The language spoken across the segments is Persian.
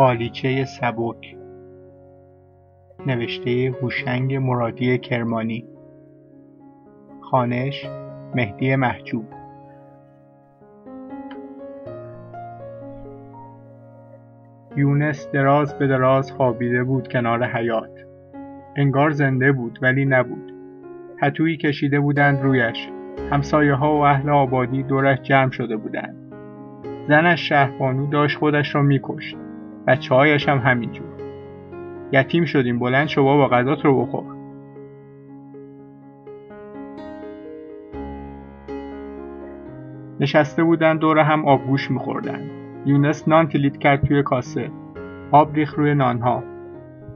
قالیچه سبک. نوشته هوشنگ مرادی کرمانی. خانش مهدی محجوب. یونس دراز به دراز خوابیده بود کنار حیات انگار زنده بود ولی نبود. پتویی کشیده بودند رویش. همسایه ها و اهل آبادی دورش جمع شده بودند. زنش شهربانو داشت خودش را میکشت. بچه هایش هم همینجور. یتیم شدیم. بلند شو بابا غذات رو بخور. نشسته بودن دور هم آبگوش میخوردن. یونس نان کلید کرد توی کاسه. آب ریخ روی نانها.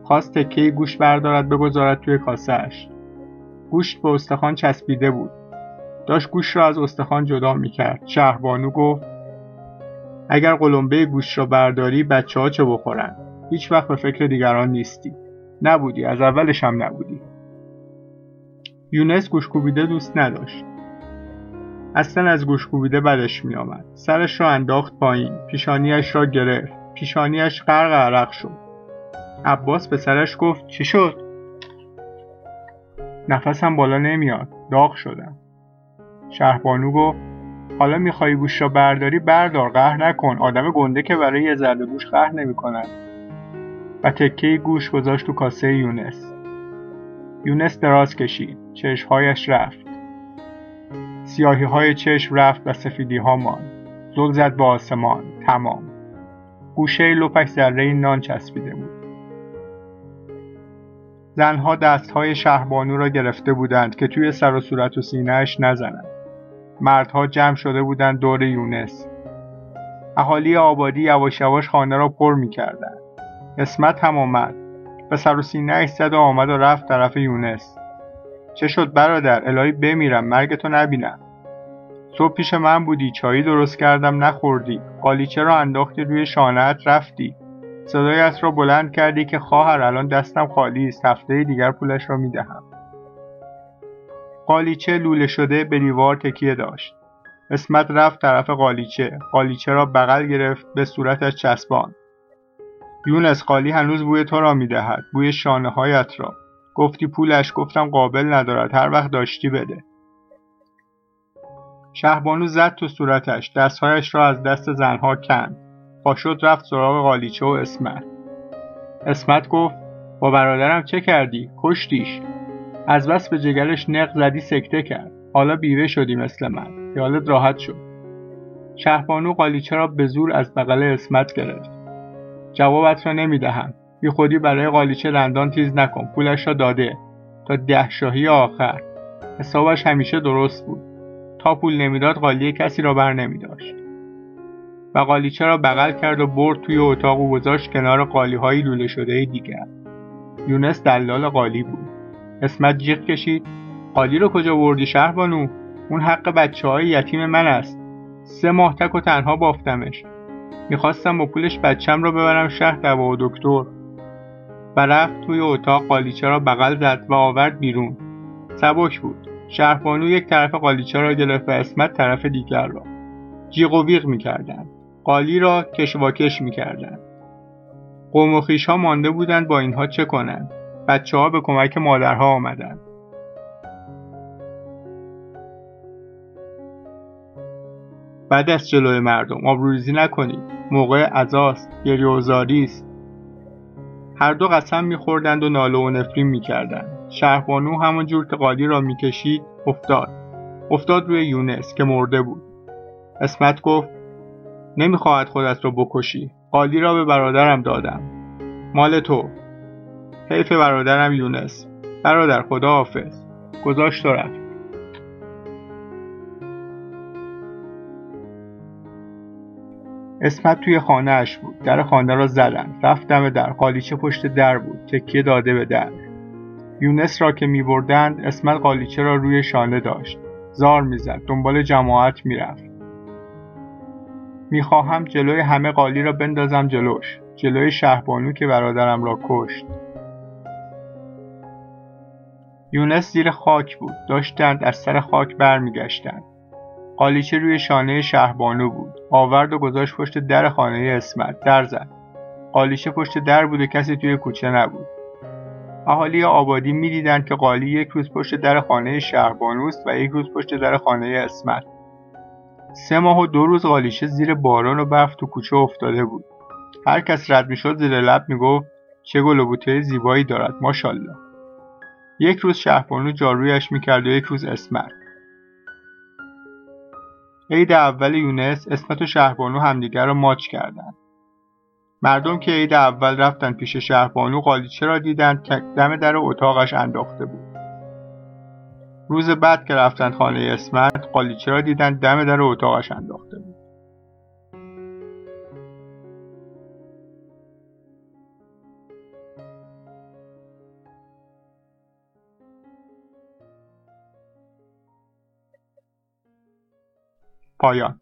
خواست تکه گوش بردارد بگذارد توی کاسهش گوشت به استخوان چسبیده بود. داشت گوش را از استخوان جدا می‌کرد. شهربانو گفت اگر قلمبه گوشت را برداری بچه ها چه بخورن؟ هیچ وقت به فکر دیگران نیستی. نبودی از اولش هم نبودی. یونس گوش کوبیده دوست نداشت. اصلا از گوش کوبیده بدش میآمد. سرش را انداخت پایین. پیشانیش را گرفت. پیشانیش غرق عرق شد. عباس به سرش گفت چی شد؟ نفسم بالا نمیاد. داغ شدم. شهربانو گفت حالا می‌خوای گوش را برداری بردار قهر نکن. آدم گنده که برای یه ذره گوش قهر نمی‌کند و تکه گوش گذاشت تو کاسه یونس. یونس دراز کشید. چشمهایش رفت. سیاهی های چشم رفت و سفیدی ها ماند. زل زد به آسمان. تمام. گوشه لپک ذره نان چسبیده بود. زنها دستهای شهربانو را گرفته بودند که توی سر و صورت و سینهش نزنند. مردها جمع شده بودند دور یونس. اهالی آبادی یواش یواش خانه را پر می‌کردند. اسمت هم آمد به سر و سینهاش زد و آمد و رفت طرف یونس. چه شد برادر؟ الهی بمیرم مرگ تو نبینم. صبح پیش من بودی چایی درست کردم نخوردی. قالیچه را انداختی روی شانهت رفتی. صدایت را بلند کردی که خواهر الان دستم خالی است. هفته دیگر پولش را می‌دهم. قالیچه لوله شده به دیوار تکیه داشت. اسمت رفت طرف قالیچه. قالیچه را بغل گرفت به صورتش چسبان یونس قالی هنوز بوی تو را می‌دهد بوی شانه هایت را. گفتی پولش گفتم قابل ندارد هر وقت داشتی بده. شهبانو زد تو صورتش دستهایش را از دست زنها کند. پاشد رفت سراغ قالیچه و اسمت. اسمت گفت با برادرم چه کردی؟ کشتیش. از بس به جگرش نق زدی سکته کرد. حالا بیوه شدی مثل من. خیالت راحت شد. شهبانو قالیچه را به زور از بغل اسمت گرفت. جوابت را نمی‌دهم. بی خودی برای قالیچه دندان تیز نکن. پولش را داده. تا ده شاهی آخر. حسابش همیشه درست بود. تا پول نمی‌داد قالیه کسی را بر نمیداشت. و قالیچه را بغل کرد و برد توی اتاق و گذاشت کنار قالیهای لوله شده دیگر. یونس دلال قالی بود. اسمت جیغ کشید. قالی رو کجا بردی شهربانو اون حق بچه های یتیم من است. سه ماه تک و تنها بافتمش. می‌خواستم با پولش بچم را ببرم شهر دوا و دکتر. و رفت توی اتاق قالیچه را بغل زد و آورد بیرون. سبک بود. شهربانو یک طرف قالیچه را گرفت و اسمت طرف دیگر را. جیغ و ویغ می‌کردند. قالی را کشواکش می‌کردند. قوم و ها مانده بودند با اینها چه کنند. بچه ها به کمک مادرها آمدند بعد از جلوی مردم آبروریزی نکنید. موقع عزاست گریه و است. هر دو قسم میخوردند و ناله و نفرین می‌کردند. شهربانو همون جور که قالی را می‌کشید افتاد. افتاد روی یونس که مرده بود. اسمت گفت نمی‌خواهد خودت را بکشی. قالی را به برادرم دادم. مال تو. حیف برادرم یونس. برادر خدا حافظ. گذاشت و رفت. اسمت توی خانه اش بود. در خانه را زدن. رفت دم در قالیچه پشت در بود. تکیه داده به در. یونس را که می بردند اسمت قالیچه را روی شانه داشت. زار می‌زد. دنبال جماعت می‌رفت. می‌خواهم جلوی همه قالی را بندازم جلوش. جلوی شهبانو که برادرم را کشت. یونس زیر خاک بود. داشتند از سر خاک برمیگشتند قالیچه روی شانه شهبانو بود. آورد و گذاشت پشت در خانه اسمت. در زد. قالیچه پشت در بود و کسی توی کوچه نبود. اهالی آبادی می‌دیدند که قالی یک روز پشت در خانه شهربانوست و یک روز پشت در خانه اسمت. سه ماه و دو روز قالیچه زیر باران و برف تو کوچه افتاده بود. هر کس رد می‌شد زیر لب می‌گفت چه گل و بوته زیبایی دارد ماشاءالله. یک روز شهربانو جارویش می‌کرد و یک روز اسمت عید اول یونس اسمت و شهربانو همدیگر را ماچ کردند. مردم که عید اول رفتن پیش شهربانو قالیچه را دیدند دم در اتاقش انداخته بود. روز بعد که رفتن خانه اسمت قالیچه را دیدند دم در اتاقش انداخته بود. پایان